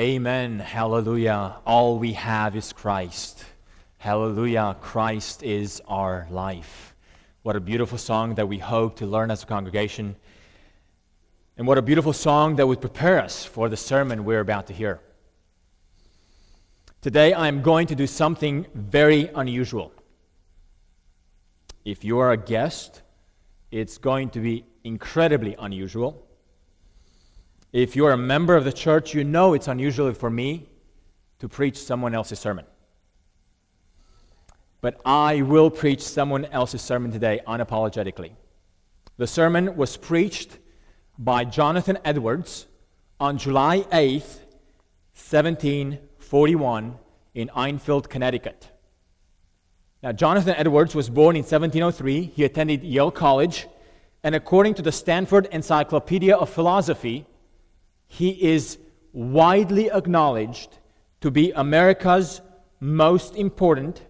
Amen. Hallelujah. All we have is Christ. Hallelujah. Christ is our life. What a beautiful song that we hope to learn as a congregation. And what a beautiful song that would prepare us for the sermon we're about to hear. Today, I'm going to do something very unusual. If you are a guest, it's going to be incredibly unusual. If you're a member of the church, you know it's unusual for me to preach someone else's sermon. But I will preach someone else's sermon today unapologetically. The sermon was preached by Jonathan Edwards on July 8th, 1741, in Enfield, Connecticut. Now, Jonathan Edwards was born in 1703. He attended Yale College, and according to the Stanford Encyclopedia of Philosophy, he is widely acknowledged to be America's most important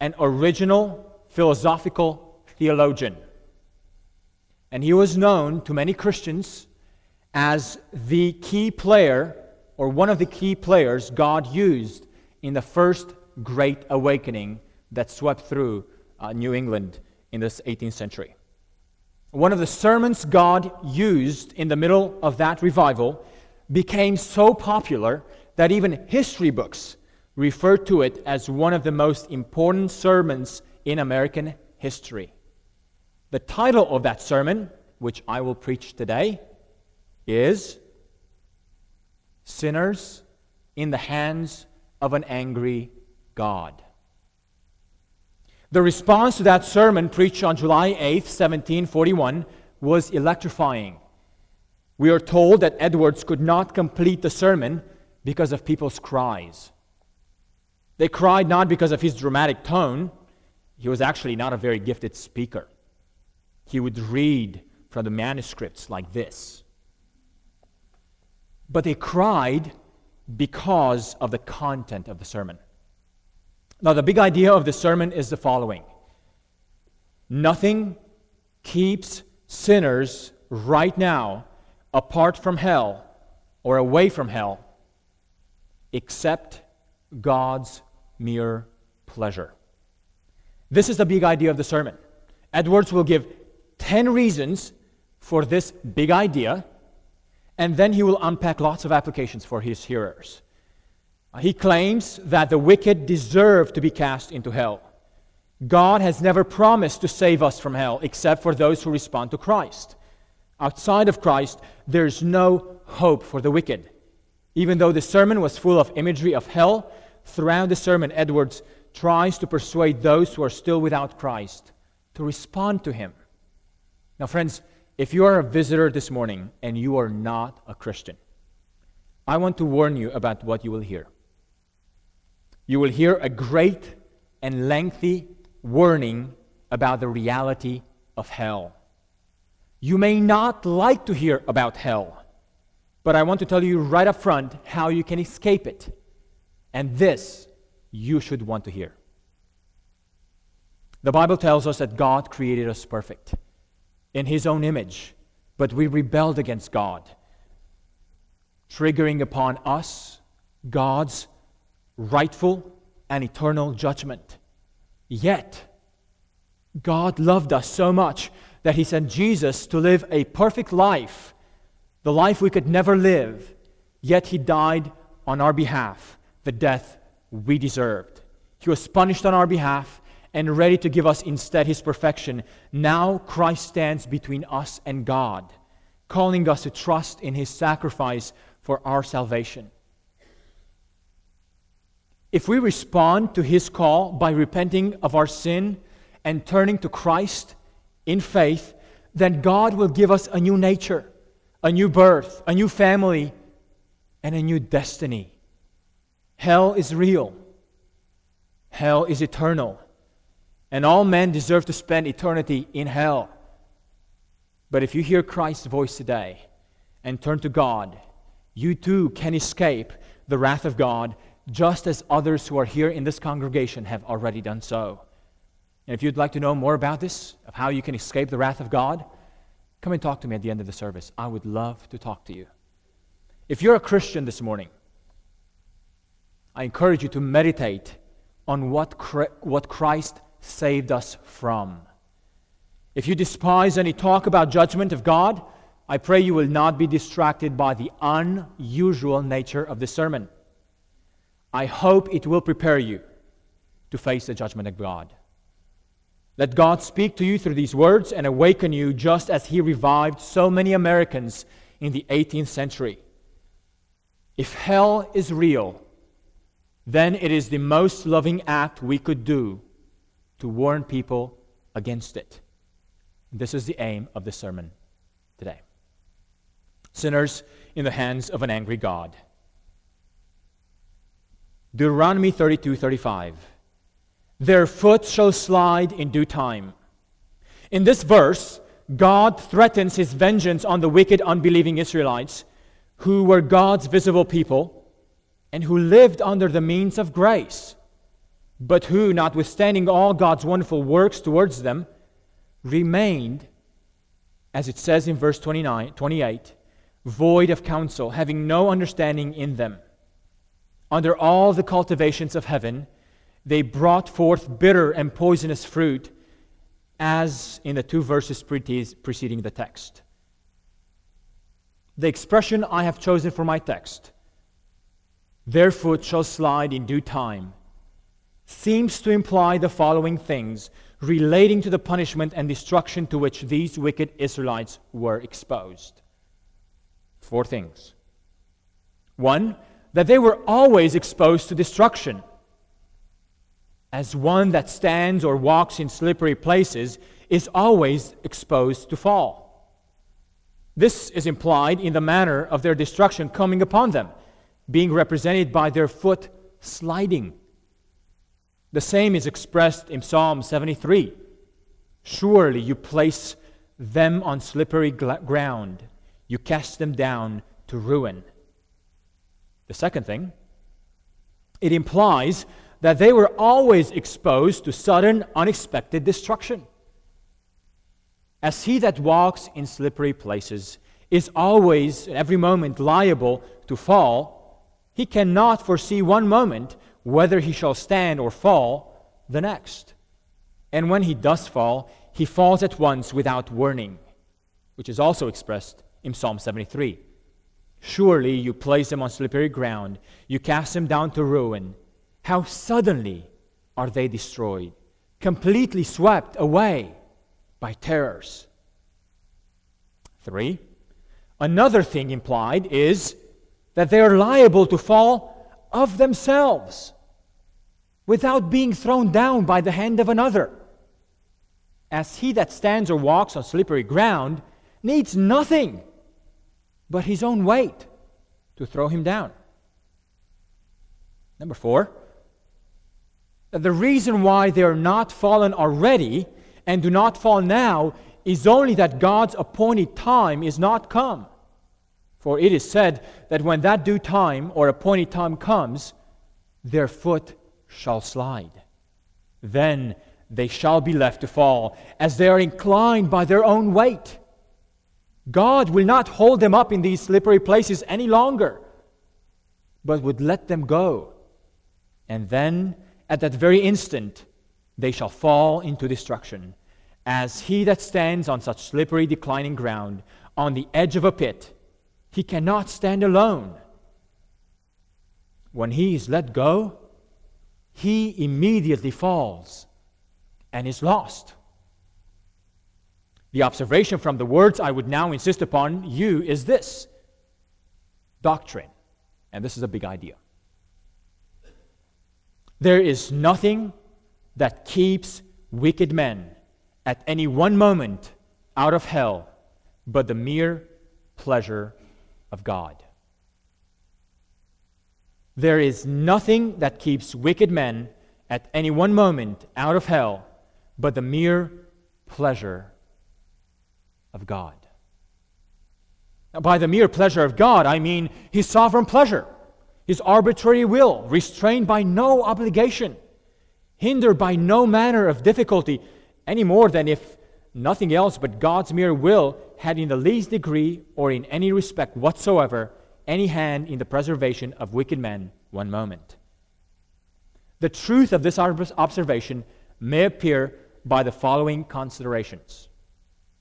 and original philosophical theologian. And he was known to many Christians as the key player, or one of the key players God used in the first great awakening that swept through uh, New England in the 18th century. One of the sermons God used in the middle of that revival became so popular that even history books refer to it as one of the most important sermons in American history. The title of that sermon, which I will preach today, is Sinners in the Hands of an Angry God. The response to that sermon, preached on July 8, 1741, was electrifying. We are told that Edwards could not complete the sermon because of people's cries. They cried not because of his dramatic tone, he was actually not a very gifted speaker. He would read from the manuscripts like this. But they cried because of the content of the sermon. Now, the big idea of the sermon is the following Nothing keeps sinners right now apart from hell or away from hell except God's mere pleasure. This is the big idea of the sermon. Edwards will give 10 reasons for this big idea, and then he will unpack lots of applications for his hearers. He claims that the wicked deserve to be cast into hell. God has never promised to save us from hell except for those who respond to Christ. Outside of Christ, there's no hope for the wicked. Even though the sermon was full of imagery of hell, throughout the sermon, Edwards tries to persuade those who are still without Christ to respond to him. Now, friends, if you are a visitor this morning and you are not a Christian, I want to warn you about what you will hear you will hear a great and lengthy warning about the reality of hell. You may not like to hear about hell, but I want to tell you right up front how you can escape it. And this you should want to hear. The Bible tells us that God created us perfect in His own image, but we rebelled against God, triggering upon us God's rightful and eternal judgment. Yet, God loved us so much that He sent Jesus to live a perfect life, the life we could never live, yet He died on our behalf, the death we deserved. He was punished on our behalf and ready to give us instead His perfection. Now Christ stands between us and God, calling us to trust in His sacrifice for our salvation. If we respond to his call by repenting of our sin and turning to Christ in faith, then God will give us a new nature, a new birth, a new family, and a new destiny. Hell is real, hell is eternal, and all men deserve to spend eternity in hell. But if you hear Christ's voice today and turn to God, you too can escape the wrath of God just as others who are here in this congregation have already done so. And if you'd like to know more about this, of how you can escape the wrath of God, come and talk to me at the end of the service. I would love to talk to you. If you're a Christian this morning I encourage you to meditate on what, what Christ saved us from. If you despise any talk about judgment of God, I pray you will not be distracted by the unusual nature of the sermon. I hope it will prepare you to face the judgment of God. Let God speak to you through these words and awaken you just as He revived so many Americans in the 18th century. If hell is real, then it is the most loving act we could do to warn people against it. This is the aim of the sermon today. Sinners in the hands of an angry God. Deuteronomy 32 35. Their foot shall slide in due time. In this verse, God threatens his vengeance on the wicked, unbelieving Israelites who were God's visible people and who lived under the means of grace, but who, notwithstanding all God's wonderful works towards them, remained, as it says in verse 29, 28, void of counsel, having no understanding in them. Under all the cultivations of heaven, they brought forth bitter and poisonous fruit, as in the two verses preceding the text. The expression I have chosen for my text, their foot shall slide in due time, seems to imply the following things relating to the punishment and destruction to which these wicked Israelites were exposed. Four things. One, that they were always exposed to destruction. As one that stands or walks in slippery places is always exposed to fall. This is implied in the manner of their destruction coming upon them, being represented by their foot sliding. The same is expressed in Psalm 73. Surely you place them on slippery ground, you cast them down to ruin. The second thing, it implies that they were always exposed to sudden, unexpected destruction. As he that walks in slippery places is always, at every moment, liable to fall, he cannot foresee one moment whether he shall stand or fall the next. And when he does fall, he falls at once without warning, which is also expressed in Psalm 73. Surely you place them on slippery ground, you cast them down to ruin. How suddenly are they destroyed, completely swept away by terrors. Three, another thing implied is that they are liable to fall of themselves without being thrown down by the hand of another. As he that stands or walks on slippery ground needs nothing but his own weight to throw him down. Number four, that the reason why they are not fallen already and do not fall now is only that God's appointed time is not come. For it is said that when that due time or appointed time comes, their foot shall slide. Then they shall be left to fall, as they are inclined by their own weight. God will not hold them up in these slippery places any longer, but would let them go. And then, at that very instant, they shall fall into destruction, as he that stands on such slippery, declining ground, on the edge of a pit, he cannot stand alone. When he is let go, he immediately falls and is lost. The observation from the words I would now insist upon you is this doctrine. And this is a big idea. There is nothing that keeps wicked men at any one moment out of hell but the mere pleasure of God. There is nothing that keeps wicked men at any one moment out of hell but the mere pleasure of God. Now, by the mere pleasure of God, I mean His sovereign pleasure, His arbitrary will, restrained by no obligation, hindered by no manner of difficulty, any more than if nothing else but God's mere will had in the least degree or in any respect whatsoever any hand in the preservation of wicked men one moment. The truth of this observation may appear by the following considerations.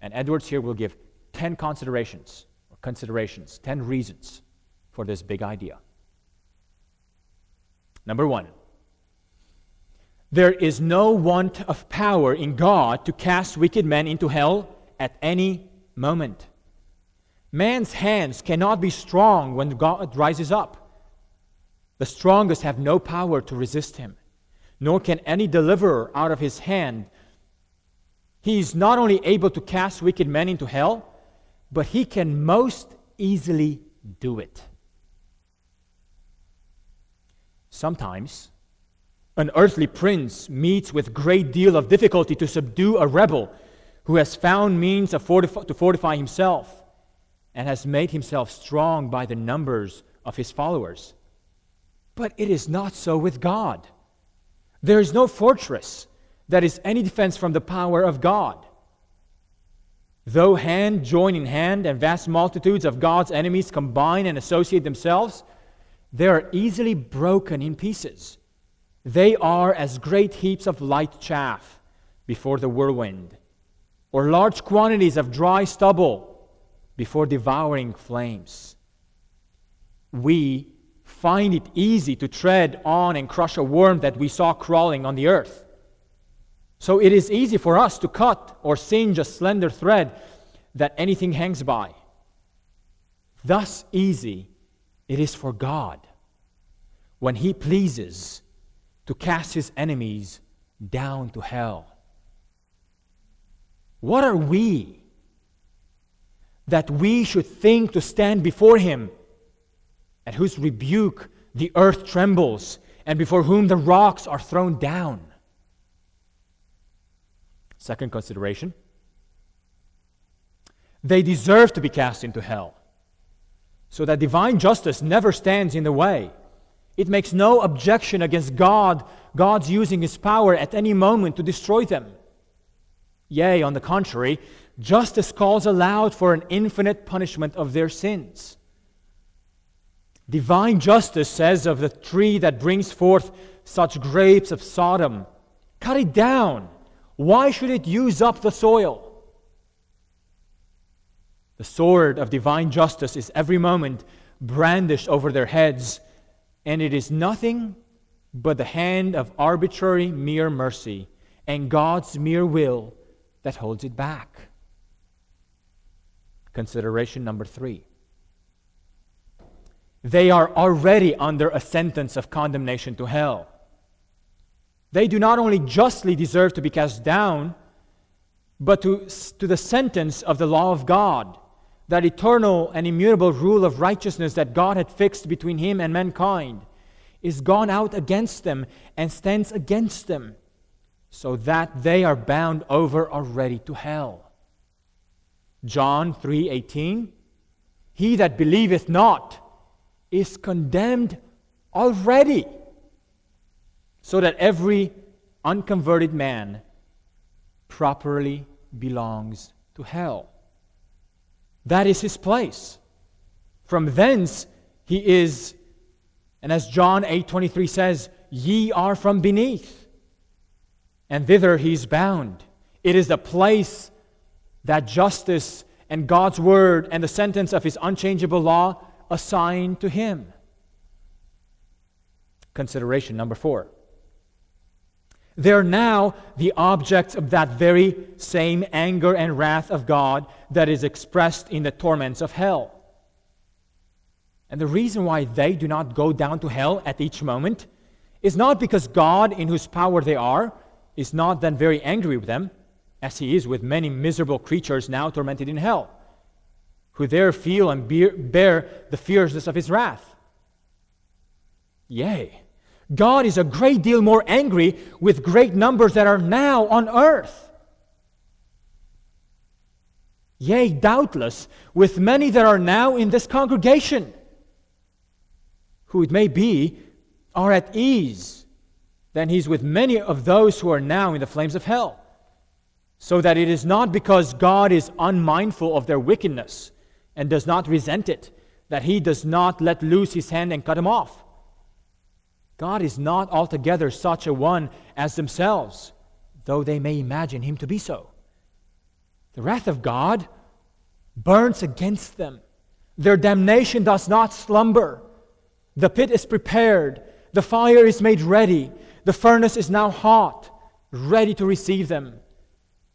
And Edwards here will give 10 considerations, or considerations, 10 reasons for this big idea. Number one, there is no want of power in God to cast wicked men into hell at any moment. Man's hands cannot be strong when God rises up. The strongest have no power to resist him, nor can any deliverer out of his hand. He is not only able to cast wicked men into hell, but he can most easily do it. Sometimes an earthly prince meets with great deal of difficulty to subdue a rebel who has found means to fortify himself and has made himself strong by the numbers of his followers. But it is not so with God. There is no fortress that is any defense from the power of God. Though hand join in hand and vast multitudes of God's enemies combine and associate themselves, they are easily broken in pieces. They are as great heaps of light chaff before the whirlwind, or large quantities of dry stubble before devouring flames. We find it easy to tread on and crush a worm that we saw crawling on the earth. So it is easy for us to cut or singe a slender thread that anything hangs by. Thus easy it is for God when He pleases to cast His enemies down to hell. What are we that we should think to stand before Him, at whose rebuke the earth trembles, and before whom the rocks are thrown down? Second consideration they deserve to be cast into hell. So that divine justice never stands in the way. It makes no objection against God, God's using his power at any moment to destroy them. Yea, on the contrary, justice calls aloud for an infinite punishment of their sins. Divine justice says of the tree that brings forth such grapes of Sodom, cut it down. Why should it use up the soil? The sword of divine justice is every moment brandished over their heads, and it is nothing but the hand of arbitrary mere mercy and God's mere will that holds it back. Consideration number three. They are already under a sentence of condemnation to hell. They do not only justly deserve to be cast down, but to, to the sentence of the law of God that eternal and immutable rule of righteousness that God had fixed between him and mankind is gone out against them and stands against them, so that they are bound over already to hell. John 3:18 He that believeth not is condemned already, so that every unconverted man properly belongs to hell. That is his place. From thence he is, and as John 8:23 says, ye are from beneath. And thither he is bound. It is the place that justice and God's word and the sentence of his unchangeable law assign to him. Consideration number four. They're now the objects of that very same anger and wrath of God that is expressed in the torments of hell. And the reason why they do not go down to hell at each moment is not because God, in whose power they are, is not then very angry with them, as he is with many miserable creatures now tormented in hell, who there feel and bear the fierceness of his wrath. Yea, God is a great deal more angry with great numbers that are now on earth. Yea, doubtless, with many that are now in this congregation, who it may be are at ease than he's with many of those who are now in the flames of hell. So that it is not because God is unmindful of their wickedness and does not resent it, that he does not let loose his hand and cut them off. God is not altogether such a one as themselves, though they may imagine him to be so. The wrath of God burns against them. Their damnation does not slumber. The pit is prepared, the fire is made ready, the furnace is now hot, ready to receive them.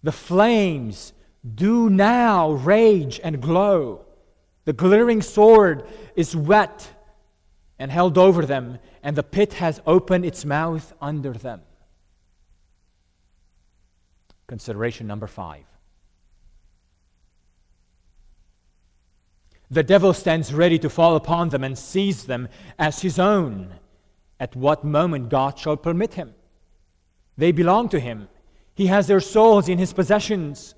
The flames do now rage and glow. The glittering sword is wet and held over them, and the pit has opened its mouth under them. Consideration number five. The devil stands ready to fall upon them and seize them as his own at what moment God shall permit him. They belong to him. He has their souls in his possessions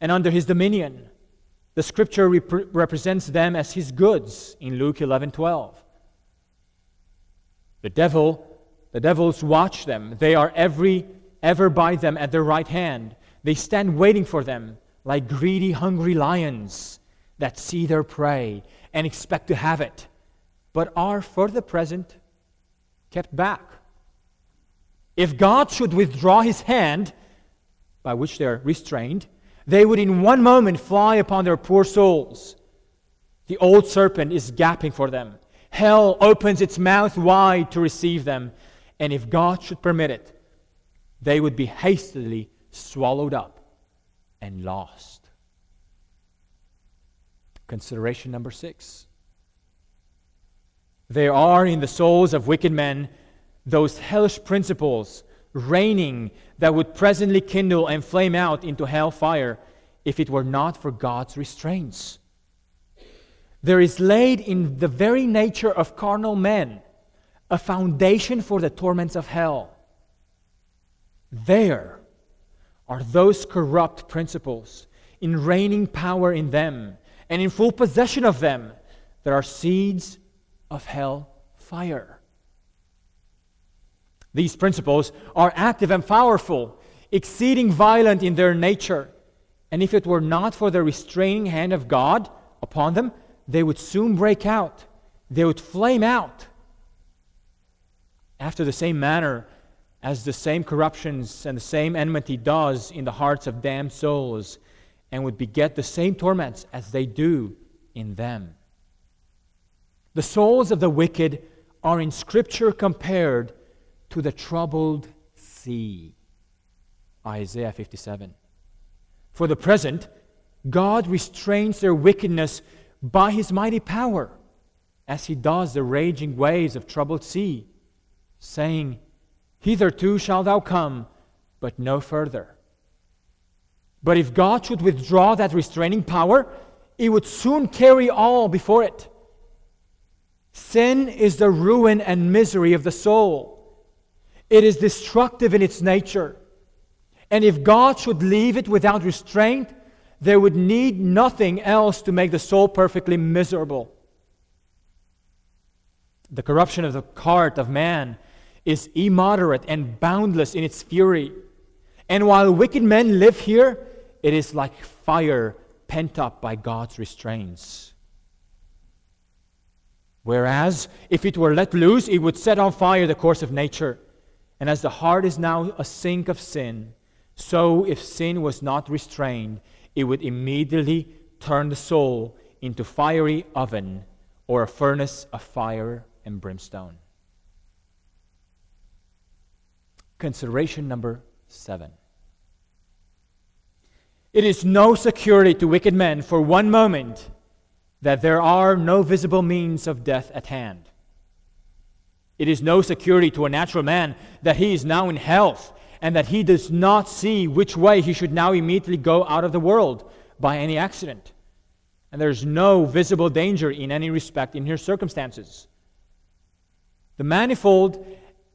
and under his dominion. The scripture rep- represents them as his goods in Luke 11 12. The devil, the devils watch them. They are every ever by them at their right hand. They stand waiting for them like greedy, hungry lions that see their prey and expect to have it, but are for the present kept back. If God should withdraw his hand, by which they are restrained, they would in one moment fly upon their poor souls. The old serpent is gaping for them. Hell opens its mouth wide to receive them, and if God should permit it, they would be hastily swallowed up and lost. Consideration number six. There are in the souls of wicked men those hellish principles reigning that would presently kindle and flame out into hell fire if it were not for God's restraints there is laid in the very nature of carnal men a foundation for the torments of hell. There are those corrupt principles in reigning power in them and in full possession of them that are seeds of hell fire. These principles are active and powerful, exceeding violent in their nature. And if it were not for the restraining hand of God upon them, they would soon break out, they would flame out. After the same manner as the same corruptions and the same enmity does in the hearts of damned souls, and would beget the same torments as they do in them. The souls of the wicked are in Scripture compared to the troubled sea. Isaiah 57. For the present, God restrains their wickedness by his mighty power, as he does the raging waves of troubled sea, saying, Hitherto shalt thou come, but no further. But if God should withdraw that restraining power, it would soon carry all before it. Sin is the ruin and misery of the soul. It is destructive in its nature. And if God should leave it without restraint, there would need nothing else to make the soul perfectly miserable. The corruption of the heart of man is immoderate and boundless in its fury. And while wicked men live here, it is like fire pent up by God's restraints. Whereas, if it were let loose, it would set on fire the course of nature. And as the heart is now a sink of sin, so if sin was not restrained, it would immediately turn the soul into fiery oven or a furnace of fire and brimstone. Consideration number seven. It is no security to wicked men for one moment that there are no visible means of death at hand. It is no security to a natural man that he is now in health and that he does not see which way he should now immediately go out of the world by any accident. And there's no visible danger in any respect in his circumstances. The manifold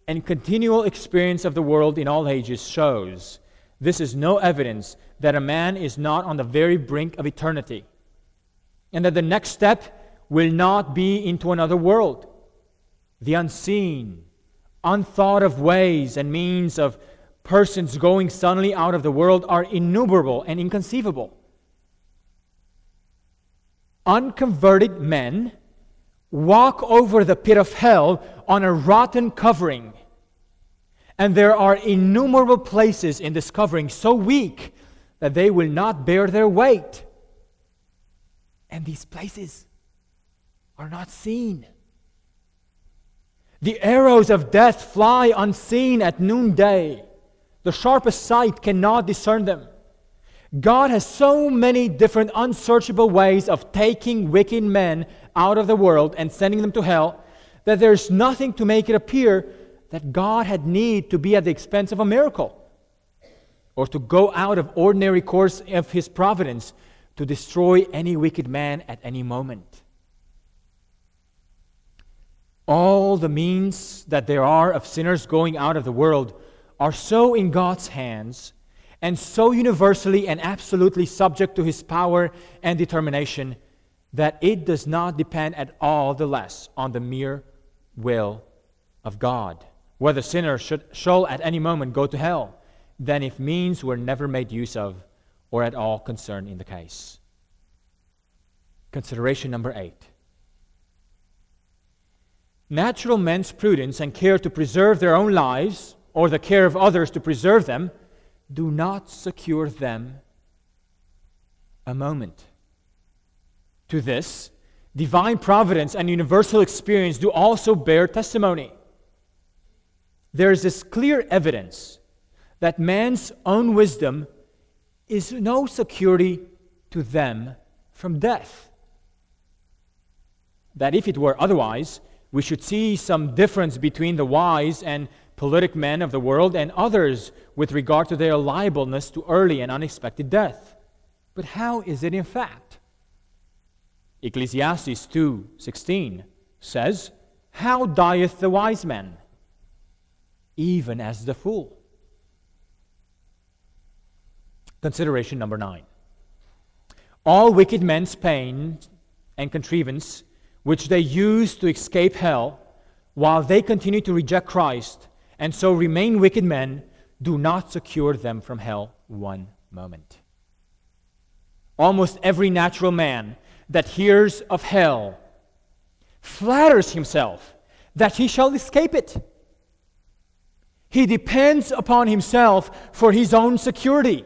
and continual experience of the world in all ages shows this is no evidence that a man is not on the very brink of eternity, and that the next step will not be into another world. The unseen, unthought of ways and means of persons going suddenly out of the world are innumerable and inconceivable. Unconverted men walk over the pit of hell on a rotten covering. And there are innumerable places in this covering so weak that they will not bear their weight. And these places are not seen. The arrows of death fly unseen at noonday. The sharpest sight cannot discern them. God has so many different unsearchable ways of taking wicked men out of the world and sending them to hell that there's nothing to make it appear that God had need to be at the expense of a miracle or to go out of ordinary course of his providence to destroy any wicked man at any moment. All the means that there are of sinners going out of the world are so in God's hands and so universally and absolutely subject to his power and determination that it does not depend at all the less on the mere will of God. Whether sinners should, shall at any moment go to hell, than if means were never made use of or at all concerned in the case. Consideration number eight natural men's prudence and care to preserve their own lives, or the care of others to preserve them, do not secure them a moment. To this, divine providence and universal experience do also bear testimony. There is this clear evidence that man's own wisdom is no security to them from death. That if it were otherwise, we should see some difference between the wise and politic men of the world and others with regard to their liableness to early and unexpected death. But how is it in fact? Ecclesiastes 2:16 says, "How dieth the wise man? Even as the fool." Consideration number 9. All wicked men's pain and contrivance which they use to escape hell, while they continue to reject Christ and so remain wicked men, do not secure them from hell one moment. Almost every natural man that hears of hell flatters himself that he shall escape it. He depends upon himself for his own security.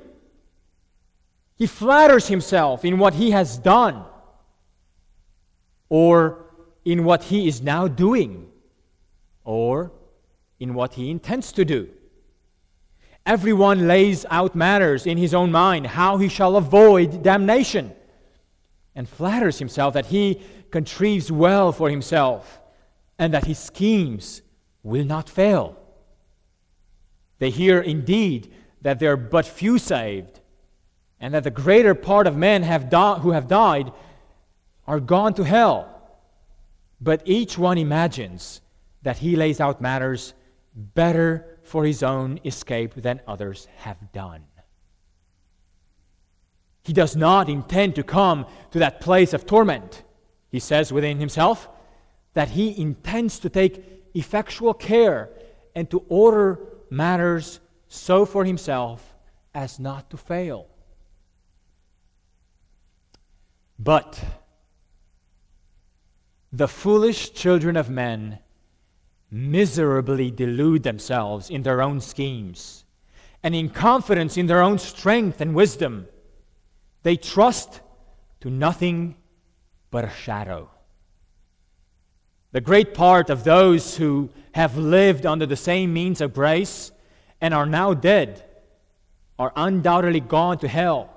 He flatters himself in what he has done or in what he is now doing, or in what he intends to do. Everyone lays out matters in his own mind how he shall avoid damnation, and flatters himself that he contrives well for himself, and that his schemes will not fail. They hear indeed that there are but few saved, and that the greater part of men have di- who have died are gone to hell. But each one imagines that he lays out matters better for his own escape than others have done. He does not intend to come to that place of torment. He says within himself that he intends to take effectual care and to order matters so for himself as not to fail. But the foolish children of men miserably delude themselves in their own schemes, and in confidence in their own strength and wisdom, they trust to nothing but a shadow. The great part of those who have lived under the same means of grace and are now dead are undoubtedly gone to hell.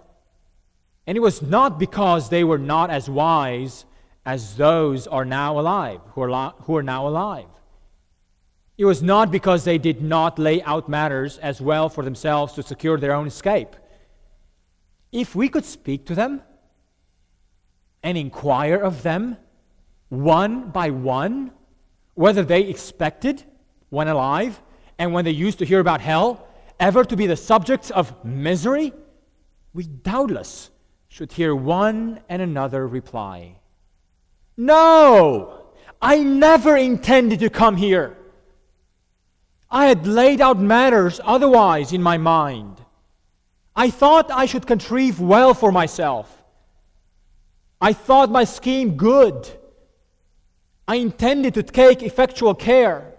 And it was not because they were not as wise as those are now alive, who are, who are now alive. It was not because they did not lay out matters as well for themselves to secure their own escape. If we could speak to them and inquire of them one by one whether they expected, when alive, and when they used to hear about hell, ever to be the subjects of misery, we doubtless should hear one and another reply no, I never intended to come here. I had laid out matters otherwise in my mind. I thought I should contrive well for myself. I thought my scheme good. I intended to take effectual care,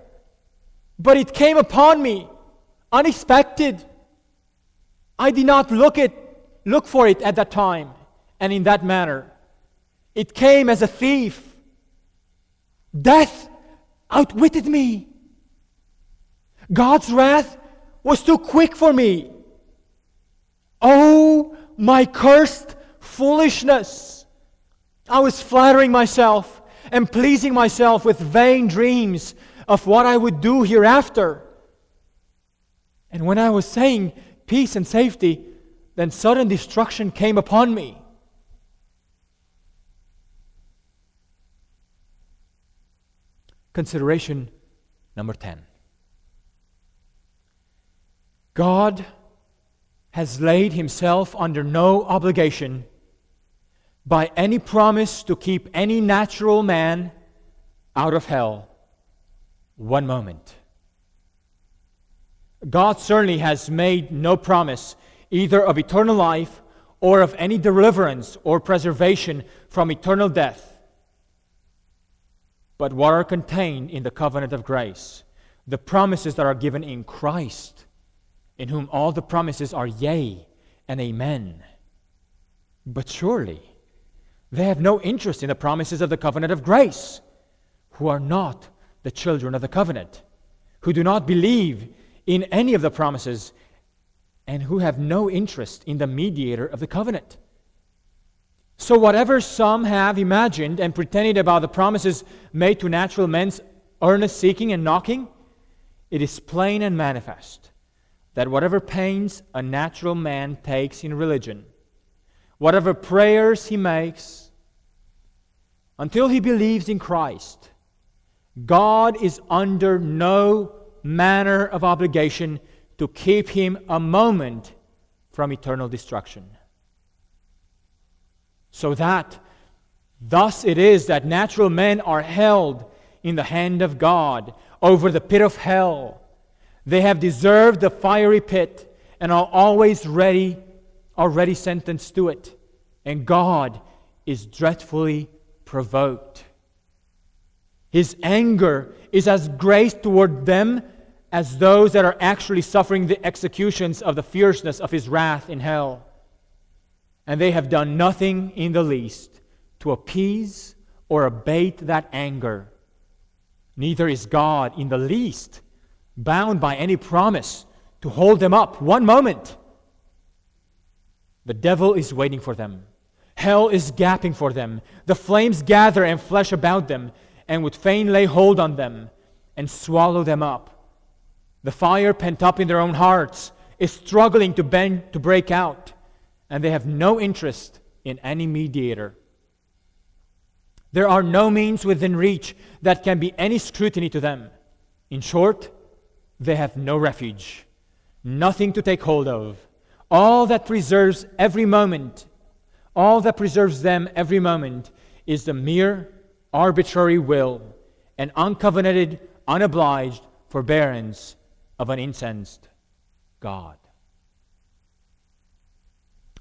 but it came upon me unexpected. I did not look it look for it at that time and in that manner. It came as a thief. Death outwitted me. God's wrath was too quick for me. Oh, my cursed foolishness! I was flattering myself and pleasing myself with vain dreams of what I would do hereafter. And when I was saying peace and safety, then sudden destruction came upon me. Consideration number 10 God has laid himself under no obligation by any promise to keep any natural man out of hell one moment. God certainly has made no promise either of eternal life or of any deliverance or preservation from eternal death. But what are contained in the covenant of grace? The promises that are given in Christ, in whom all the promises are yea and amen. But surely, they have no interest in the promises of the covenant of grace, who are not the children of the covenant, who do not believe in any of the promises and who have no interest in the mediator of the covenant. So, whatever some have imagined and pretended about the promises made to natural men's earnest seeking and knocking, it is plain and manifest that whatever pains a natural man takes in religion, whatever prayers he makes, until he believes in Christ, God is under no manner of obligation to keep him a moment from eternal destruction. So that thus it is that natural men are held in the hand of God over the pit of hell. They have deserved the fiery pit and are always ready, already sentenced to it. And God is dreadfully provoked. His anger is as great toward them as those that are actually suffering the executions of the fierceness of his wrath in hell. And they have done nothing in the least to appease or abate that anger. Neither is God in the least bound by any promise to hold them up one moment. The devil is waiting for them. Hell is gaping for them. The flames gather and flesh about them, and would fain lay hold on them and swallow them up. The fire pent up in their own hearts is struggling to bend to break out, and they have no interest in any mediator. There are no means within reach that can be any scrutiny to them. In short, they have no refuge, nothing to take hold of. All that preserves every moment, all that preserves them every moment is the mere arbitrary will and uncovenanted, unobliged forbearance of an incensed God.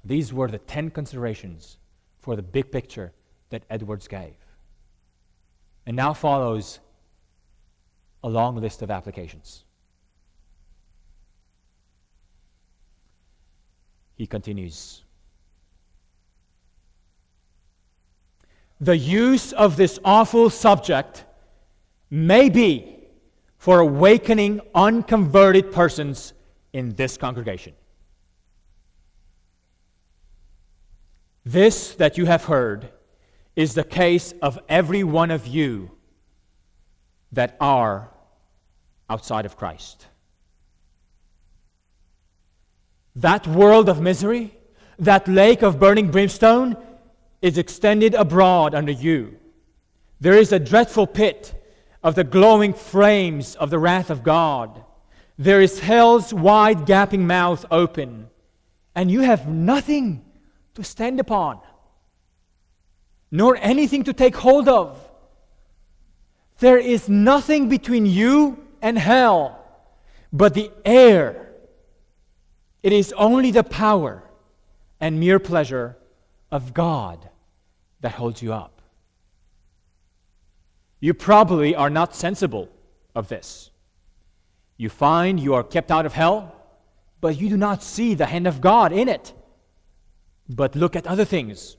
These were the 10 considerations for the big picture that Edwards gave. And now follows a long list of applications. He continues The use of this awful subject may be for awakening unconverted persons in this congregation. This that you have heard is the case of every one of you that are outside of Christ. That world of misery, that lake of burning brimstone, is extended abroad under you. There is a dreadful pit of the glowing flames of the wrath of God. There is hell's wide gaping mouth open, and you have nothing to stand upon, nor anything to take hold of. There is nothing between you and hell but the air. It is only the power and mere pleasure of God that holds you up. you probably are not sensible of this. You find you are kept out of hell, but you do not see the hand of God in it. But look at other things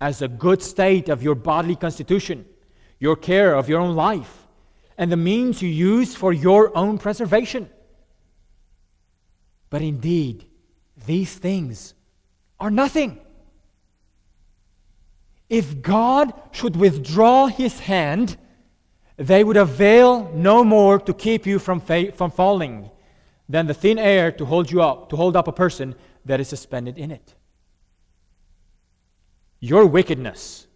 as a good state of your bodily constitution, your care of your own life, and the means you use for your own preservation. But indeed, these things are nothing. If God should withdraw his hand, they would avail no more to keep you from, fa- from falling than the thin air to hold you up, to hold up a person that is suspended in it. Your wickedness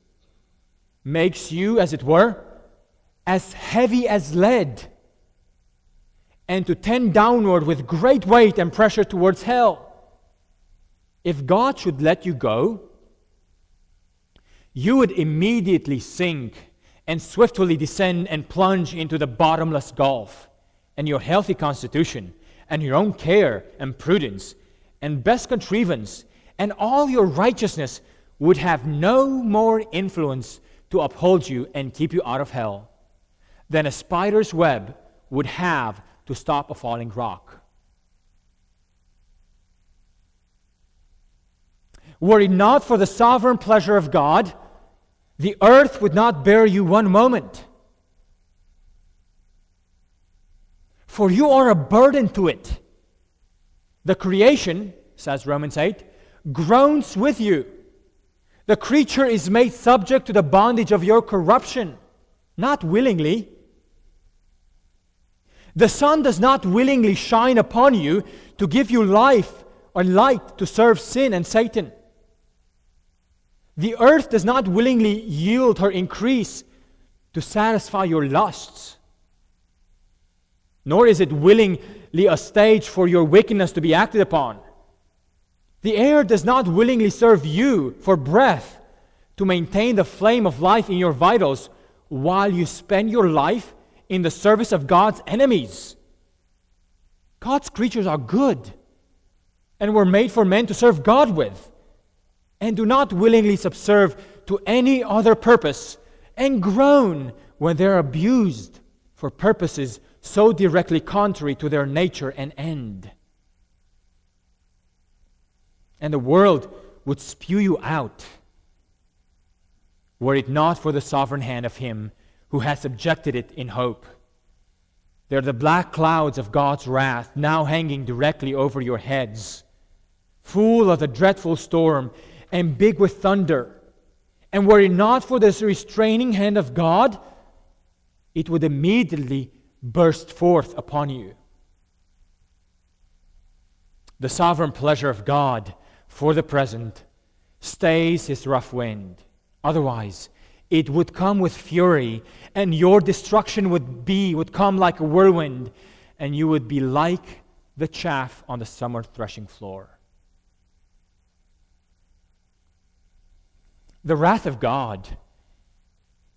makes you, as it were, as heavy as lead, and to tend downward with great weight and pressure towards hell. If God should let you go, you would immediately sink and swiftly descend and plunge into the bottomless gulf. And your healthy constitution, and your own care and prudence, and best contrivance, and all your righteousness would have no more influence to uphold you and keep you out of hell than a spider's web would have to stop a falling rock. Were it not for the sovereign pleasure of God, the earth would not bear you one moment. For you are a burden to it. The creation, says Romans 8, groans with you. The creature is made subject to the bondage of your corruption, not willingly. The sun does not willingly shine upon you to give you life or light to serve sin and Satan. The earth does not willingly yield her increase to satisfy your lusts, nor is it willingly a stage for your wickedness to be acted upon. The air does not willingly serve you for breath to maintain the flame of life in your vitals while you spend your life in the service of God's enemies. God's creatures are good and were made for men to serve God with and do not willingly subserve to any other purpose, and groan when they are abused for purposes so directly contrary to their nature and end. And the world would spew you out were it not for the sovereign hand of Him who has subjected it in hope. They're the black clouds of God's wrath now hanging directly over your heads, full of the dreadful storm and big with thunder. And were it not for this restraining hand of God, it would immediately burst forth upon you. The sovereign pleasure of God for the present stays his rough wind. Otherwise, it would come with fury, and your destruction would be would come like a whirlwind, and you would be like the chaff on the summer threshing floor. The wrath of God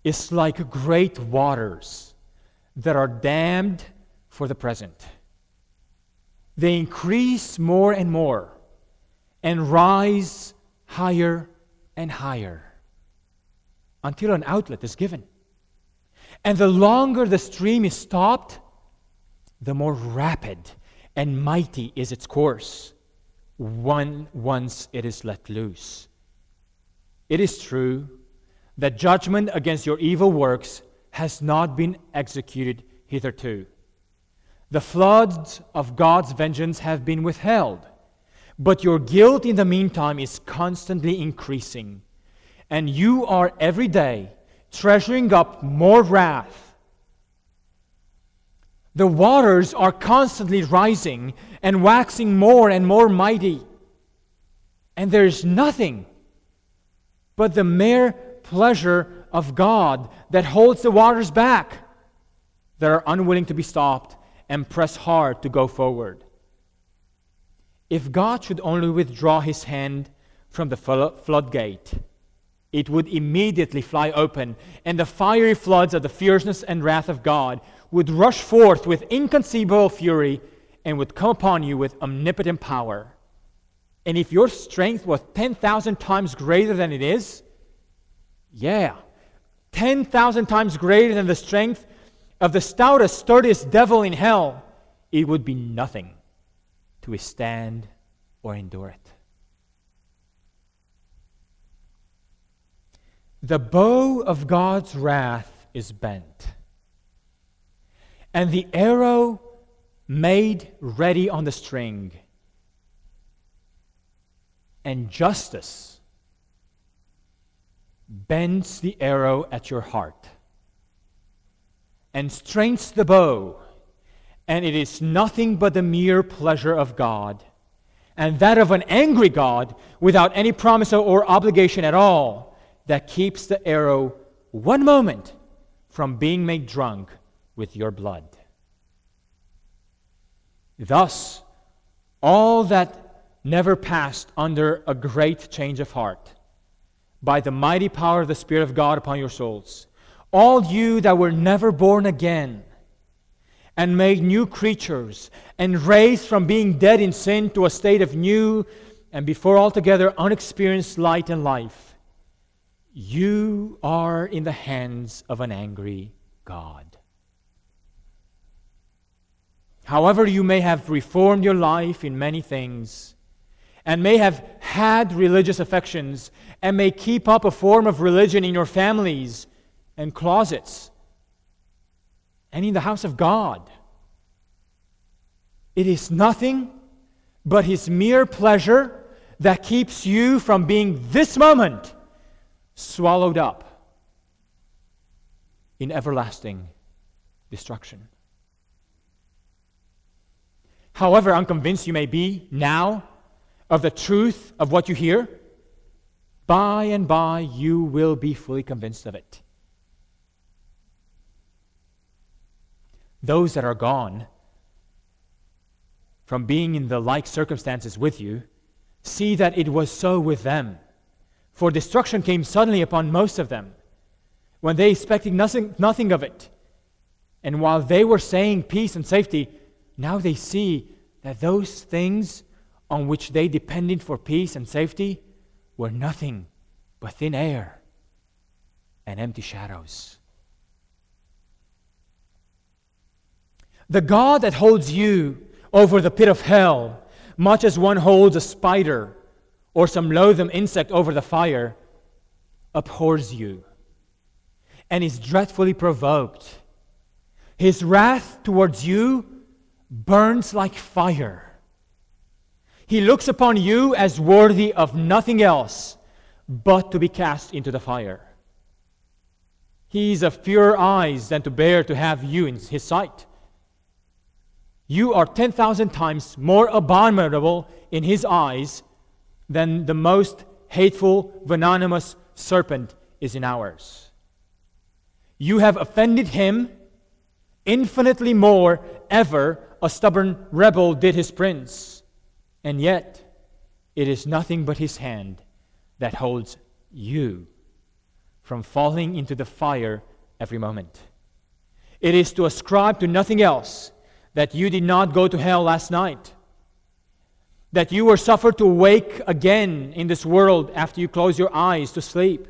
is like great waters that are dammed for the present. They increase more and more and rise higher and higher until an outlet is given. And the longer the stream is stopped, the more rapid and mighty is its course one, once it is let loose. It is true that judgment against your evil works has not been executed hitherto. The floods of God's vengeance have been withheld, but your guilt in the meantime is constantly increasing, and you are every day treasuring up more wrath. The waters are constantly rising and waxing more and more mighty, and there is nothing but the mere pleasure of God that holds the waters back, that are unwilling to be stopped and press hard to go forward. If God should only withdraw his hand from the floodgate, it would immediately fly open, and the fiery floods of the fierceness and wrath of God would rush forth with inconceivable fury and would come upon you with omnipotent power. And if your strength was 10,000 times greater than it is, yeah, 10,000 times greater than the strength of the stoutest, sturdiest devil in hell, it would be nothing to withstand or endure it. The bow of God's wrath is bent, and the arrow made ready on the string, and justice bends the arrow at your heart and strains the bow, and it is nothing but the mere pleasure of God, and that of an angry God without any promise or obligation at all, that keeps the arrow one moment from being made drunk with your blood. Thus, all that never passed under a great change of heart by the mighty power of the Spirit of God upon your souls. All you that were never born again and made new creatures and raised from being dead in sin to a state of new and before altogether unexperienced light and life, you are in the hands of an angry God. However, you may have reformed your life in many things and may have had religious affections and may keep up a form of religion in your families and closets and in the house of God. It is nothing but His mere pleasure that keeps you from being this moment swallowed up in everlasting destruction. However unconvinced you may be now of the truth of what you hear, by and by you will be fully convinced of it. Those that are gone from being in the like circumstances with you see that it was so with them. For destruction came suddenly upon most of them when they expected nothing, nothing of it. And while they were saying peace and safety, now they see that those things on which they depended for peace and safety were nothing but thin air and empty shadows. The God that holds you over the pit of hell, much as one holds a spider or some loathsome insect over the fire, abhors you and is dreadfully provoked. His wrath towards you burns like fire he looks upon you as worthy of nothing else but to be cast into the fire. He is of purer eyes than to bear to have you in his sight. You are 10,000 times more abominable in his eyes than the most hateful, venomous serpent is in ours. You have offended him infinitely more ever a stubborn rebel did his prince. And yet, it is nothing but His hand that holds you from falling into the fire every moment. It is to ascribe to nothing else that you did not go to hell last night, that you were suffered to wake again in this world after you close your eyes to sleep.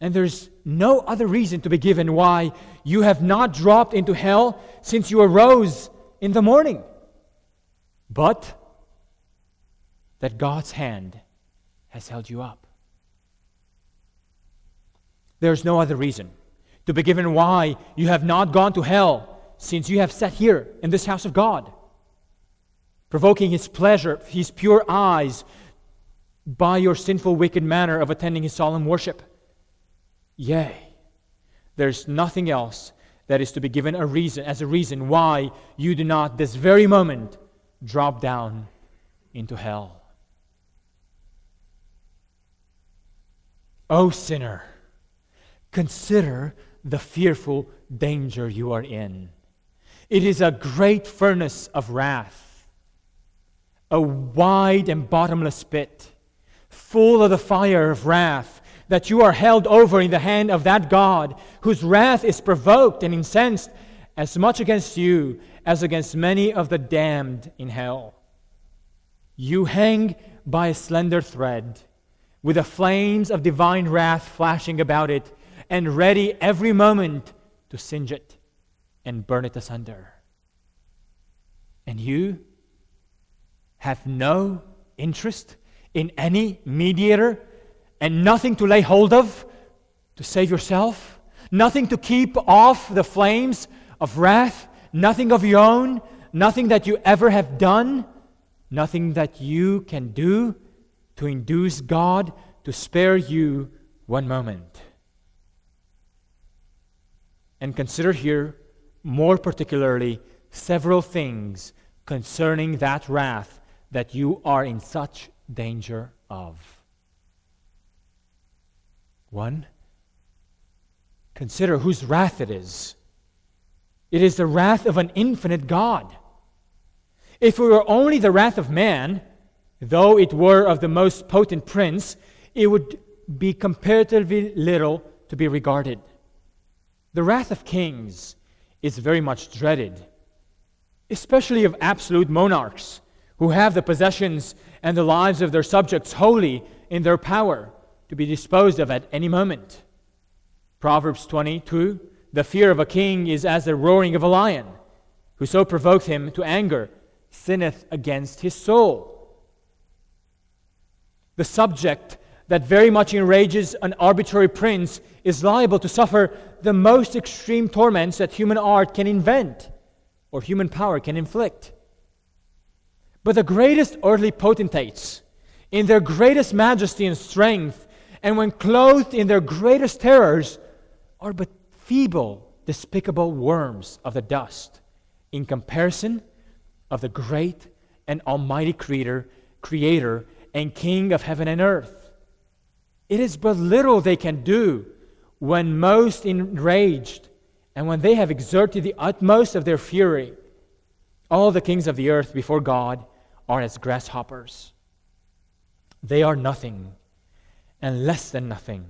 And there's no other reason to be given why you have not dropped into hell since you arose in the morning. But that God's hand has held you up. There's no other reason to be given why you have not gone to hell since you have sat here in this house of God, provoking His pleasure, His pure eyes, by your sinful, wicked manner of attending His solemn worship. Yea, there's nothing else that is to be given a reason as a reason why you do not this very moment drop down into hell. O sinner, consider the fearful danger you are in. It is a great furnace of wrath, a wide and bottomless pit, full of the fire of wrath, that you are held over in the hand of that God whose wrath is provoked and incensed as much against you as against many of the damned in hell. You hang by a slender thread with the flames of divine wrath flashing about it, and ready every moment to singe it and burn it asunder. And you have no interest in any mediator and nothing to lay hold of to save yourself, nothing to keep off the flames of wrath, nothing of your own, nothing that you ever have done, nothing that you can do to induce God to spare you one moment. And consider here, more particularly, several things concerning that wrath that you are in such danger of. One, consider whose wrath it is. It is the wrath of an infinite God. If it were only the wrath of man, though it were of the most potent prince, it would be comparatively little to be regarded. The wrath of kings is very much dreaded, especially of absolute monarchs who have the possessions and the lives of their subjects wholly in their power to be disposed of at any moment. Proverbs 22 The fear of a king is as the roaring of a lion. Whoso provokes him to anger sinneth against his soul. The subject that very much enrages an arbitrary prince is liable to suffer the most extreme torments that human art can invent or human power can inflict. But the greatest earthly potentates, in their greatest majesty and strength, and when clothed in their greatest terrors, are but feeble, despicable worms of the dust in comparison of the great and almighty creator, creator and king of heaven and earth. It is but little they can do when most enraged and when they have exerted the utmost of their fury. All the kings of the earth before God are as grasshoppers. They are nothing and less than nothing.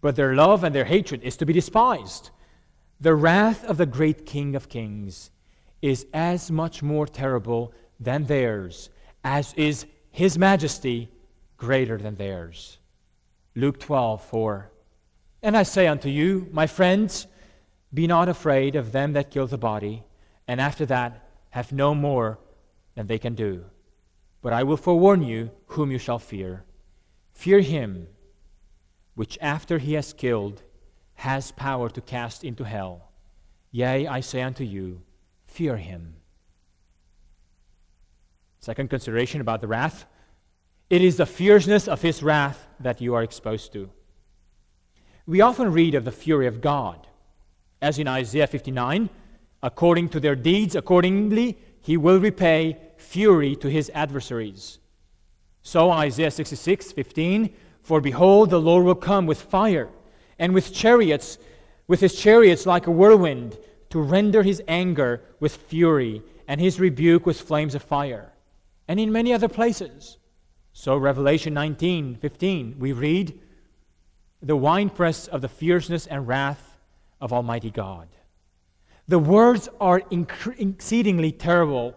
But their love and their hatred is to be despised. The wrath of the great King of kings is as much more terrible than theirs as is his majesty greater than theirs. Luke 12, 4. And I say unto you, my friends, be not afraid of them that kill the body, and after that have no more than they can do. But I will forewarn you whom you shall fear. Fear him which after he has killed has power to cast into hell. Yea, I say unto you, fear him. Second consideration about the wrath it is the fierceness of his wrath that you are exposed to. We often read of the fury of God, as in Isaiah 59 according to their deeds, accordingly, he will repay fury to his adversaries. So Isaiah 66 15, for behold, the Lord will come with fire and with chariots, with his chariots like a whirlwind, to render his anger with fury and his rebuke with flames of fire. And in many other places. So, Revelation 19 15, we read, The winepress of the fierceness and wrath of Almighty God. The words are inc- exceedingly terrible.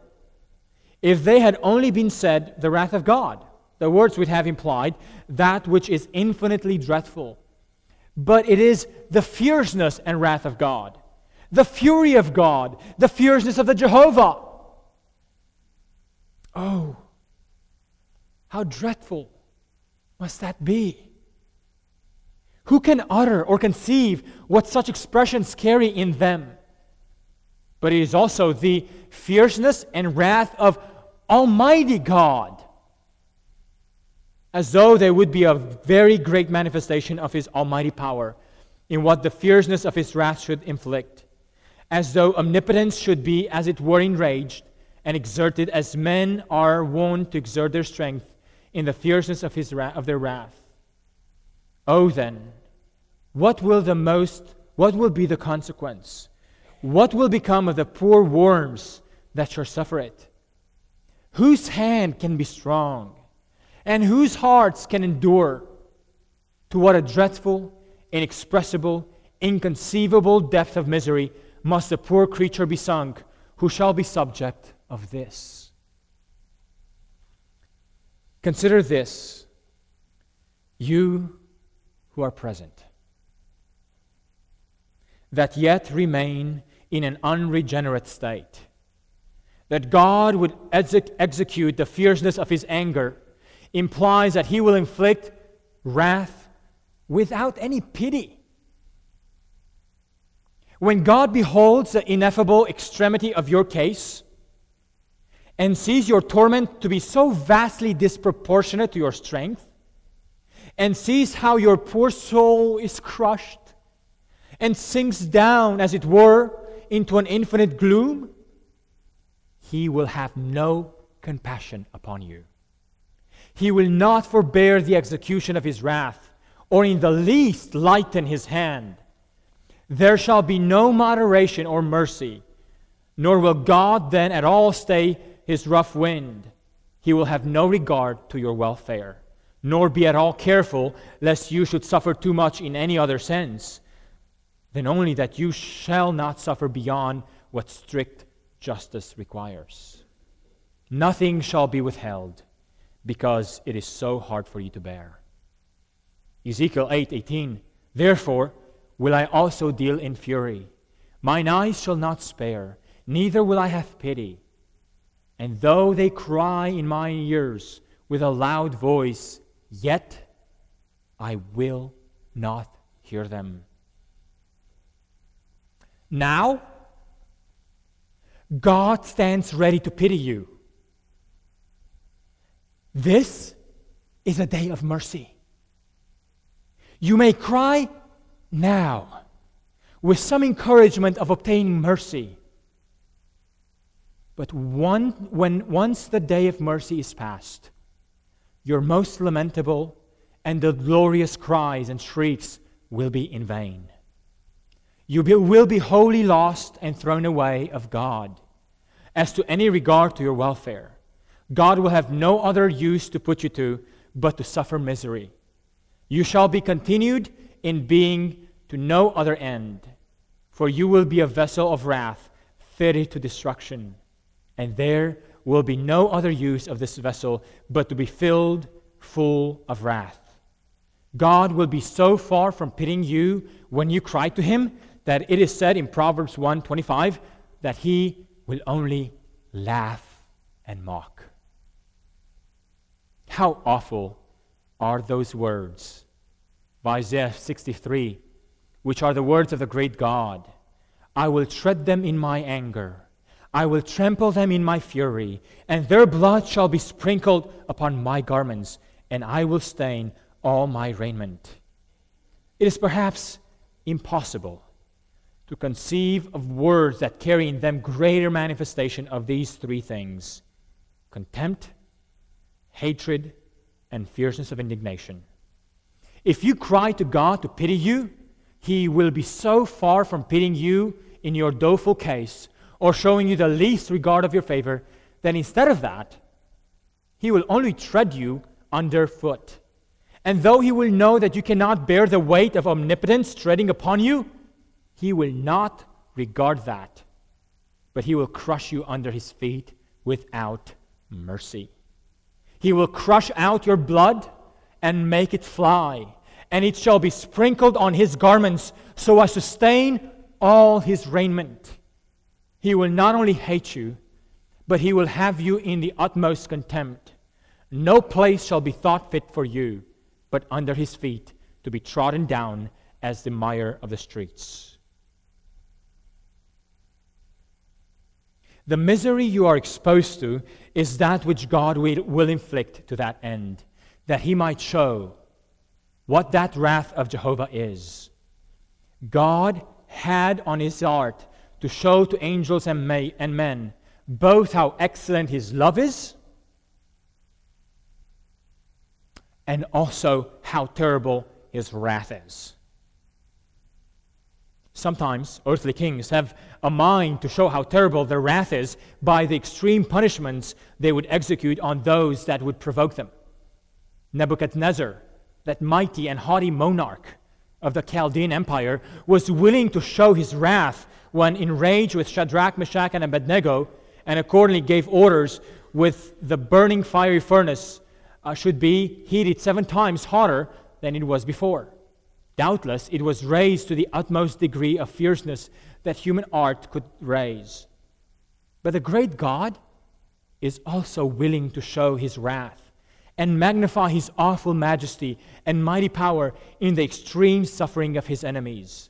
If they had only been said, the wrath of God, the words would have implied that which is infinitely dreadful. But it is the fierceness and wrath of God, the fury of God, the fierceness of the Jehovah. Oh, how dreadful must that be? Who can utter or conceive what such expressions carry in them? But it is also the fierceness and wrath of Almighty God, as though there would be a very great manifestation of His almighty power in what the fierceness of His wrath should inflict, as though omnipotence should be, as it were, enraged and exerted as men are wont to exert their strength in the fierceness of, his of their wrath. Oh, then, what will the most, what will be the consequence? What will become of the poor worms that shall suffer it? Whose hand can be strong, and whose hearts can endure? To what a dreadful, inexpressible, inconceivable depth of misery must the poor creature be sunk who shall be subject of this. Consider this, you who are present. that yet remain in an unregenerate state. That God would execute the fierceness of his anger implies that he will inflict wrath without any pity. When God beholds the ineffable extremity of your case and sees your torment to be so vastly disproportionate to your strength, and sees how your poor soul is crushed and sinks down, as it were, into an infinite gloom, he will have no compassion upon you. He will not forbear the execution of his wrath, or in the least lighten his hand. There shall be no moderation or mercy, nor will God then at all stay his rough wind. He will have no regard to your welfare, nor be at all careful lest you should suffer too much in any other sense then only that you shall not suffer beyond what strict justice requires. Nothing shall be withheld because it is so hard for you to bear. Ezekiel 8:18 Therefore will I also deal in fury. Mine eyes shall not spare, neither will I have pity. And though they cry in my ears with a loud voice, yet I will not hear them. Now, God stands ready to pity you. This is a day of mercy. You may cry now with some encouragement of obtaining mercy. But one, when once the day of mercy is past, your most lamentable and the glorious cries and shrieks will be in vain. You will be wholly lost and thrown away of God as to any regard to your welfare. God will have no other use to put you to but to suffer misery. You shall be continued in being to no other end, for you will be a vessel of wrath fitted to destruction. And there will be no other use of this vessel but to be filled full of wrath. God will be so far from pitying you when you cry to Him that it is said in Proverbs 1:25 that he will only laugh and mock. How awful are those words of Isaiah 63, which are the words of the great God. I will tread them in my anger. I will trample them in my fury, and their blood shall be sprinkled upon my garments, and I will stain all my raiment. It is perhaps impossible to conceive of words that carry in them greater manifestation of these three things contempt, hatred, and fierceness of indignation. If you cry to God to pity you, He will be so far from pitying you in your doleful case or showing you the least regard of your favor that instead of that, He will only tread you underfoot. And though He will know that you cannot bear the weight of omnipotence treading upon you, he will not regard that, but he will crush you under his feet without mercy. He will crush out your blood and make it fly, and it shall be sprinkled on his garments so as to stain all his raiment. He will not only hate you, but he will have you in the utmost contempt. No place shall be thought fit for you, but under his feet to be trodden down as the mire of the streets. The misery you are exposed to is that which God will inflict to that end, that he might show what that wrath of Jehovah is. God had on his heart to show to angels and, men both how excellent his love is and also how terrible his wrath is. Sometimes earthly kings have a mind to show how terrible their wrath is by the extreme punishments they would execute on those that would provoke them. Nebuchadnezzar, that mighty and haughty monarch of the Chaldean Empire, was willing to show his wrath when enraged with Shadrach, Meshach, and Abednego, and accordingly gave orders with the burning fiery furnace uh, should be heated seven times hotter than it was before. Doubtless, it was raised to the utmost degree of fierceness that human art could raise. But the great God is also willing to show his wrath and magnify his awful majesty and mighty power in the extreme suffering of his enemies.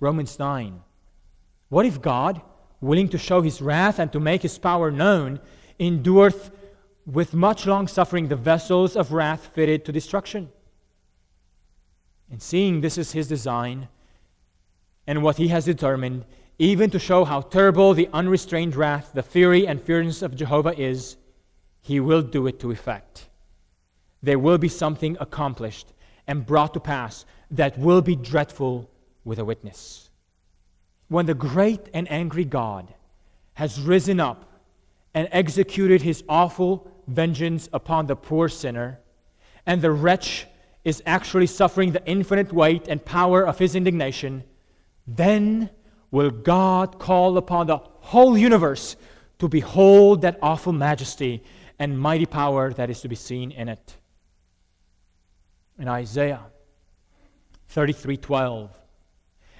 Romans 9. What if God, willing to show his wrath and to make his power known, endureth with much long suffering the vessels of wrath fitted to destruction? And seeing this is his design and what he has determined, even to show how terrible the unrestrained wrath, the fury and fierceness of Jehovah is, he will do it to effect. There will be something accomplished and brought to pass that will be dreadful with a witness. When the great and angry God has risen up and executed his awful vengeance upon the poor sinner, and the wretch is actually suffering the infinite weight and power of his indignation, then will God call upon the whole universe to behold that awful majesty and mighty power that is to be seen in it. In Isaiah 33:12,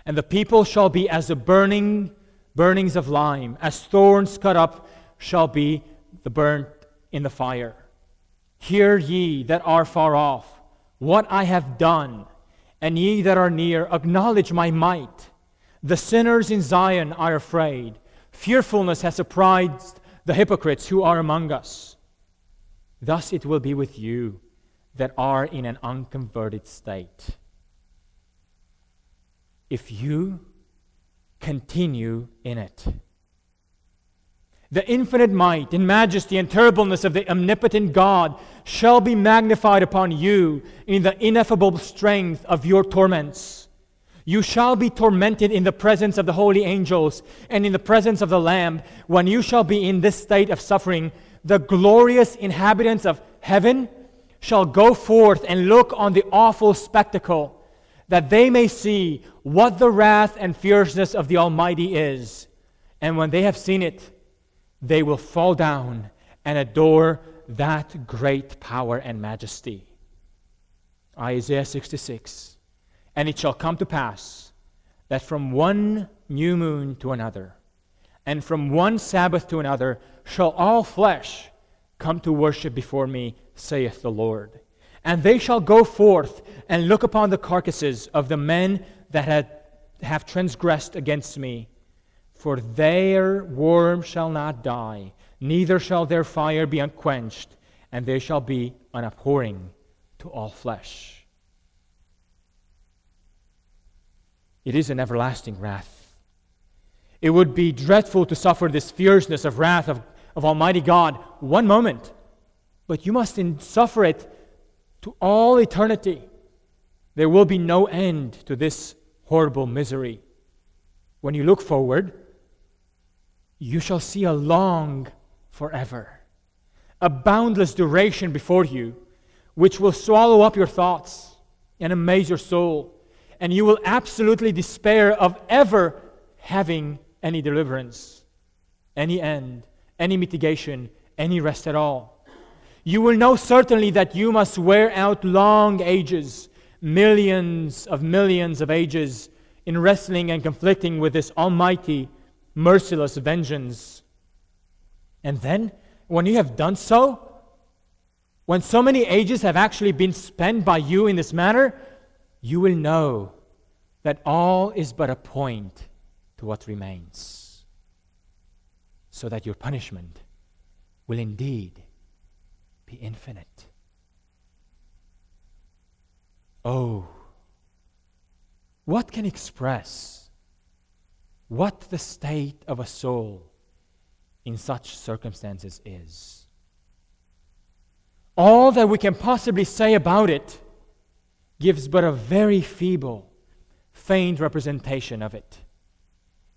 and the people shall be as the burning burnings of lime, as thorns cut up shall be the burnt in the fire. Hear ye that are far off what I have done, and ye that are near, acknowledge my might. The sinners in Zion are afraid. Fearfulness has surprised the hypocrites who are among us. Thus it will be with you that are in an unconverted state. If you continue in it. The infinite might and majesty and terribleness of the omnipotent God shall be magnified upon you in the ineffable strength of your torments. You shall be tormented in the presence of the holy angels and in the presence of the Lamb when you shall be in this state of suffering. The glorious inhabitants of heaven shall go forth and look on the awful spectacle, that they may see what the wrath and fierceness of the Almighty is. And when they have seen it, they will fall down and adore that great power and majesty. Isaiah 66. And it shall come to pass that from one new moon to another, and from one Sabbath to another, shall all flesh come to worship before me, saith the Lord. And they shall go forth and look upon the carcasses of the men that had, have transgressed against me for their worm shall not die, neither shall their fire be unquenched, and they shall be an abhorring to all flesh. It is an everlasting wrath. It would be dreadful to suffer this fierceness of wrath of, of Almighty God one moment, but you must suffer it to all eternity. There will be no end to this horrible misery. When you look forward, you shall see a long forever, a boundless duration before you, which will swallow up your thoughts and amaze your soul, and you will absolutely despair of ever having any deliverance, any end, any mitigation, any rest at all. You will know certainly that you must wear out long ages, millions of millions of ages, in wrestling and conflicting with this almighty merciless vengeance. And then, when you have done so, when so many ages have actually been spent by you in this manner, you will know that all is but a point to what remains, so that your punishment will indeed be infinite. Oh, what can express what the state of a soul in such circumstances is. All that we can possibly say about it gives but a very feeble, faint representation of it.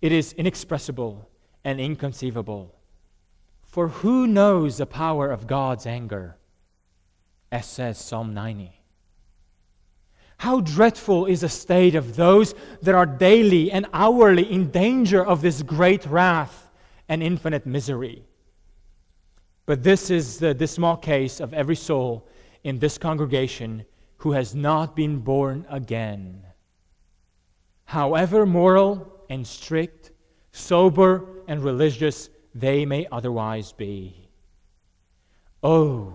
It is inexpressible and inconceivable. For who knows the power of God's anger? As says Psalm 90. How dreadful is the state of those that are daily and hourly in danger of this great wrath and infinite misery. But this is the dismal case of every soul in this congregation who has not been born again. However moral and strict, sober and religious they may otherwise be. Oh,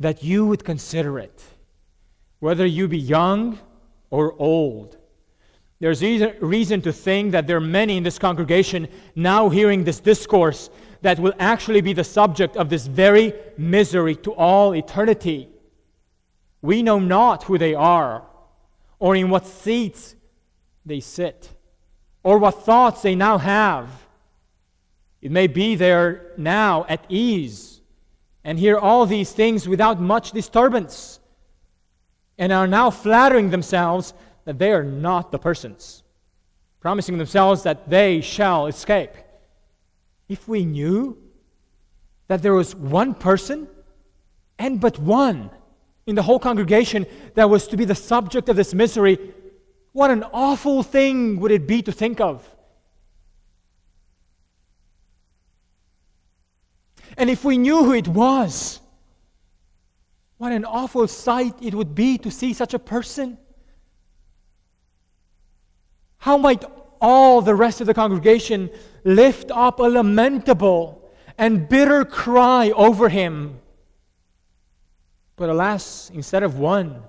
that you would consider it, whether you be young or old. There's reason to think that there are many in this congregation now hearing this discourse that will actually be the subject of this very misery to all eternity. We know not who they are, or in what seats they sit, or what thoughts they now have. It may be they're now at ease and hear all these things without much disturbance, and are now flattering themselves that they are not the persons, promising themselves that they shall escape. If we knew that there was one person and but one in the whole congregation that was to be the subject of this misery, what an awful thing would it be to think of. And if we knew who it was, what an awful sight it would be to see such a person. How might all the rest of the congregation lift up a lamentable and bitter cry over him? But alas, instead of one,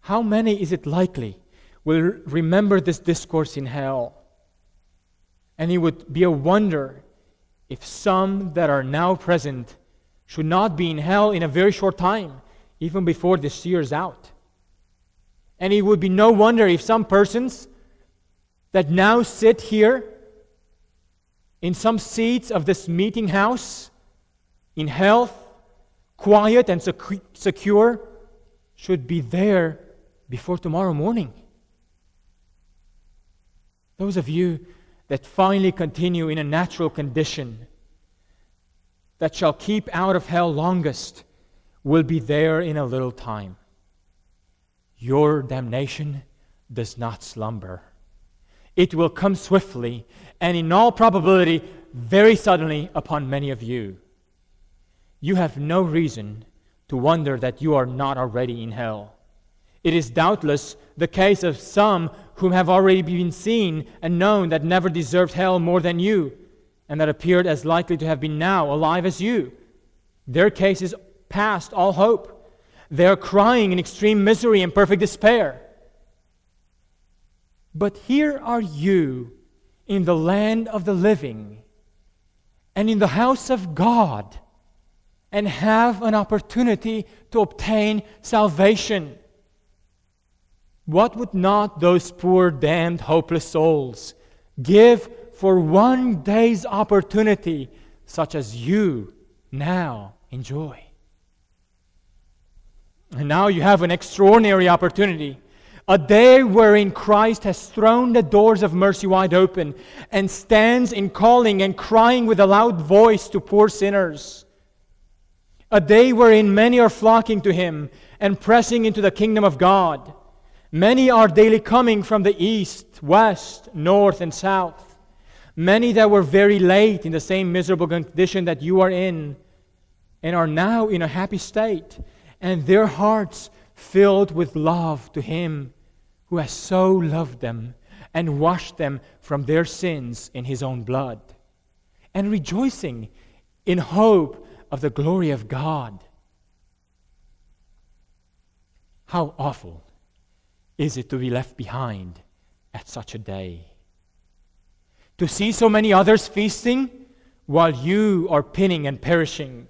how many is it likely will remember this discourse in hell? And it would be a wonder if some that are now present should not be in hell in a very short time, even before this year is out. And it would be no wonder if some persons that now sit here in some seats of this meeting house in health, quiet, and sec- secure should be there before tomorrow morning. Those of you that finally continue in a natural condition that shall keep out of hell longest will be there in a little time. Your damnation does not slumber. It will come swiftly, and in all probability, very suddenly upon many of you. You have no reason to wonder that you are not already in hell. It is doubtless the case of some whom have already been seen and known that never deserved hell more than you, and that appeared as likely to have been now alive as you. Their case is past all hope. They are crying in extreme misery and perfect despair. But here are you in the land of the living and in the house of God and have an opportunity to obtain salvation. What would not those poor, damned, hopeless souls give for one day's opportunity such as you now enjoy? And now you have an extraordinary opportunity a day wherein Christ has thrown the doors of mercy wide open and stands in calling and crying with a loud voice to poor sinners. A day wherein many are flocking to him and pressing into the kingdom of God. Many are daily coming from the east, west, north, and south. Many that were very late in the same miserable condition that you are in and are now in a happy state, and their hearts filled with love to Him who has so loved them and washed them from their sins in His own blood, and rejoicing in hope of the glory of God. How awful is it to be left behind at such a day? To see so many others feasting while you are pinning and perishing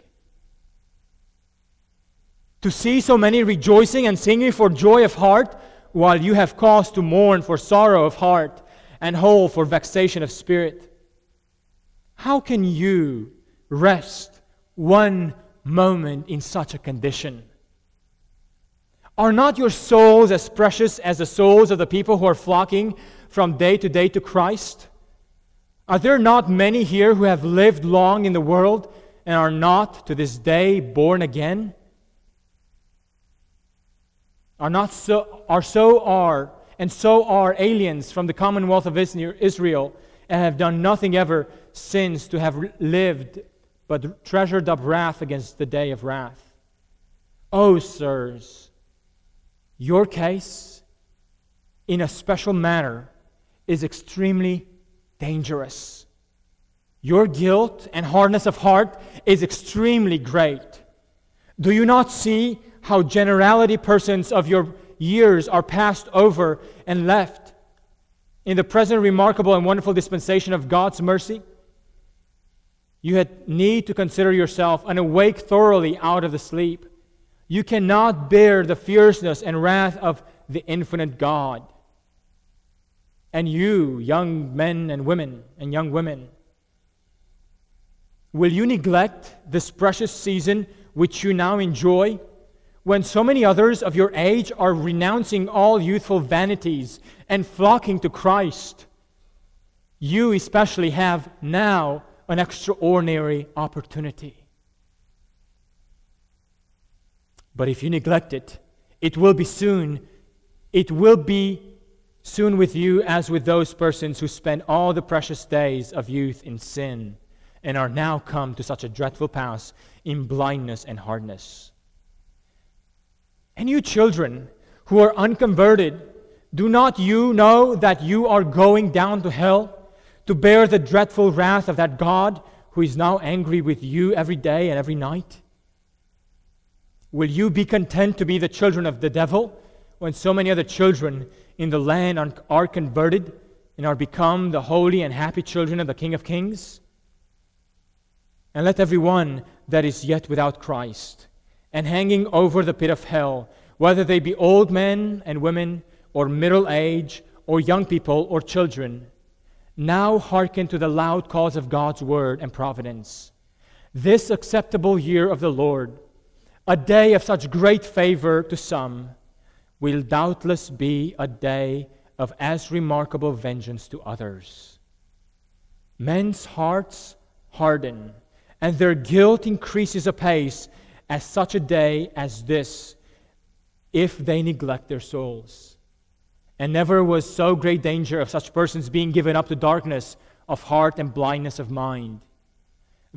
to see so many rejoicing and singing for joy of heart, while you have cause to mourn for sorrow of heart and howl for vexation of spirit. How can you rest one moment in such a condition? Are not your souls as precious as the souls of the people who are flocking from day to day to Christ? Are there not many here who have lived long in the world and are not to this day born again? Are not so are so are and so are aliens from the commonwealth of Israel and have done nothing ever since to have lived but treasured up wrath against the day of wrath. Oh, sirs, Your case, in a special manner, is extremely dangerous. Your guilt and hardness of heart is extremely great. Do you not see how generality persons of your years are passed over and left in the present remarkable and wonderful dispensation of God's mercy? You had need to consider yourself and awake thoroughly out of the sleep. You cannot bear the fierceness and wrath of the infinite God. And you, young men and women and young women, will you neglect this precious season which you now enjoy when so many others of your age are renouncing all youthful vanities and flocking to Christ? You especially have now an extraordinary opportunity. But if you neglect it, it will be soon. It will be soon with you as with those persons who spent all the precious days of youth in sin and are now come to such a dreadful pass in blindness and hardness. And you children who are unconverted, do not you know that you are going down to hell to bear the dreadful wrath of that God who is now angry with you every day and every night? Will you be content to be the children of the devil when so many other children in the land are converted and are become the holy and happy children of the King of Kings? And let every one that is yet without Christ and hanging over the pit of hell, whether they be old men and women, or middle age, or young people, or children, now hearken to the loud calls of God's word and providence. This acceptable year of the Lord, a day of such great favor to some, will doubtless be a day of as remarkable vengeance to others. Men's hearts harden, and their guilt increases apace as such a day as this if they neglect their souls. And never was so great danger of such persons being given up to darkness of heart and blindness of mind.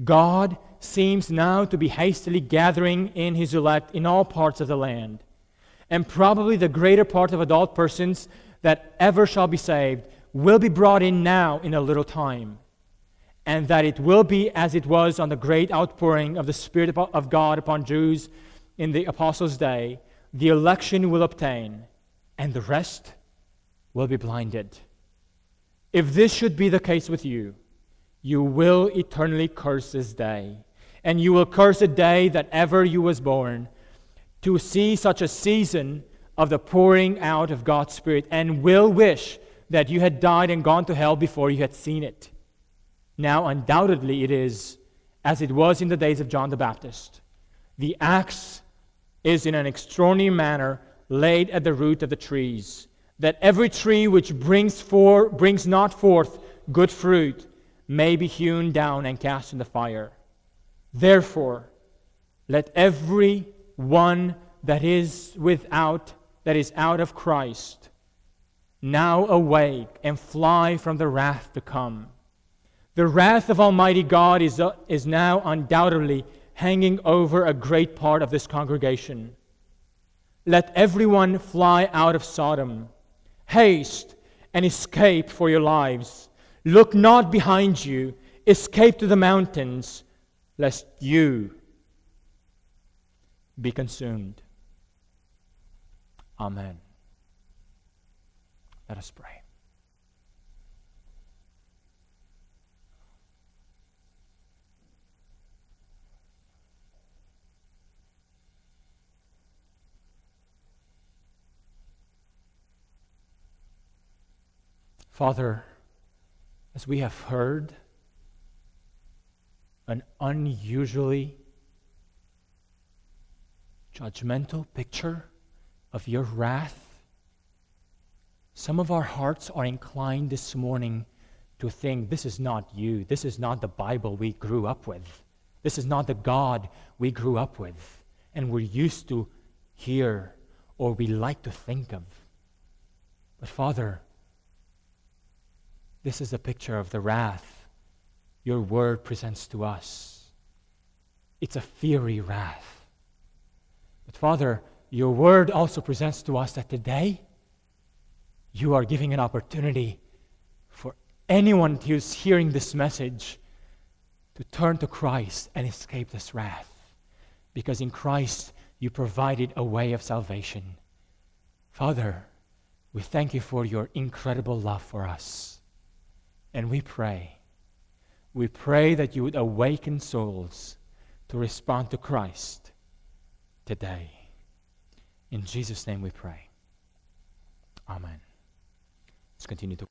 God seems now to be hastily gathering in his elect in all parts of the land. And probably the greater part of adult persons that ever shall be saved will be brought in now in a little time. And that it will be as it was on the great outpouring of the Spirit of God upon Jews in the apostles' day. The election will obtain, and the rest will be blinded. If this should be the case with you, you will eternally curse this day, and you will curse the day that ever you was born, to see such a season of the pouring out of God's Spirit, and will wish that you had died and gone to hell before you had seen it. Now, undoubtedly, it is as it was in the days of John the Baptist. The axe is in an extraordinary manner laid at the root of the trees that every tree which brings, for, brings not forth good fruit may be hewn down and cast in the fire. Therefore, let every one that is without, that is out of Christ, now awake and fly from the wrath to come. The wrath of Almighty God is, uh, is now undoubtedly hanging over a great part of this congregation. Let everyone fly out of Sodom Haste and escape for your lives. Look not behind you, escape to the mountains, lest you be consumed. Amen. Let us pray. Father, as we have heard an unusually judgmental picture of your wrath, some of our hearts are inclined this morning to think this is not you. This is not the Bible we grew up with. This is not the God we grew up with and we're used to hear or we like to think of. But Father, this is a picture of the wrath your word presents to us. It's a fiery wrath. But Father, your word also presents to us that today you are giving an opportunity for anyone who's hearing this message to turn to Christ and escape this wrath. Because in Christ you provided a way of salvation. Father, we thank you for your incredible love for us. And we pray, we pray that you would awaken souls to respond to Christ today. In Jesus' name we pray. Amen. Let's continue to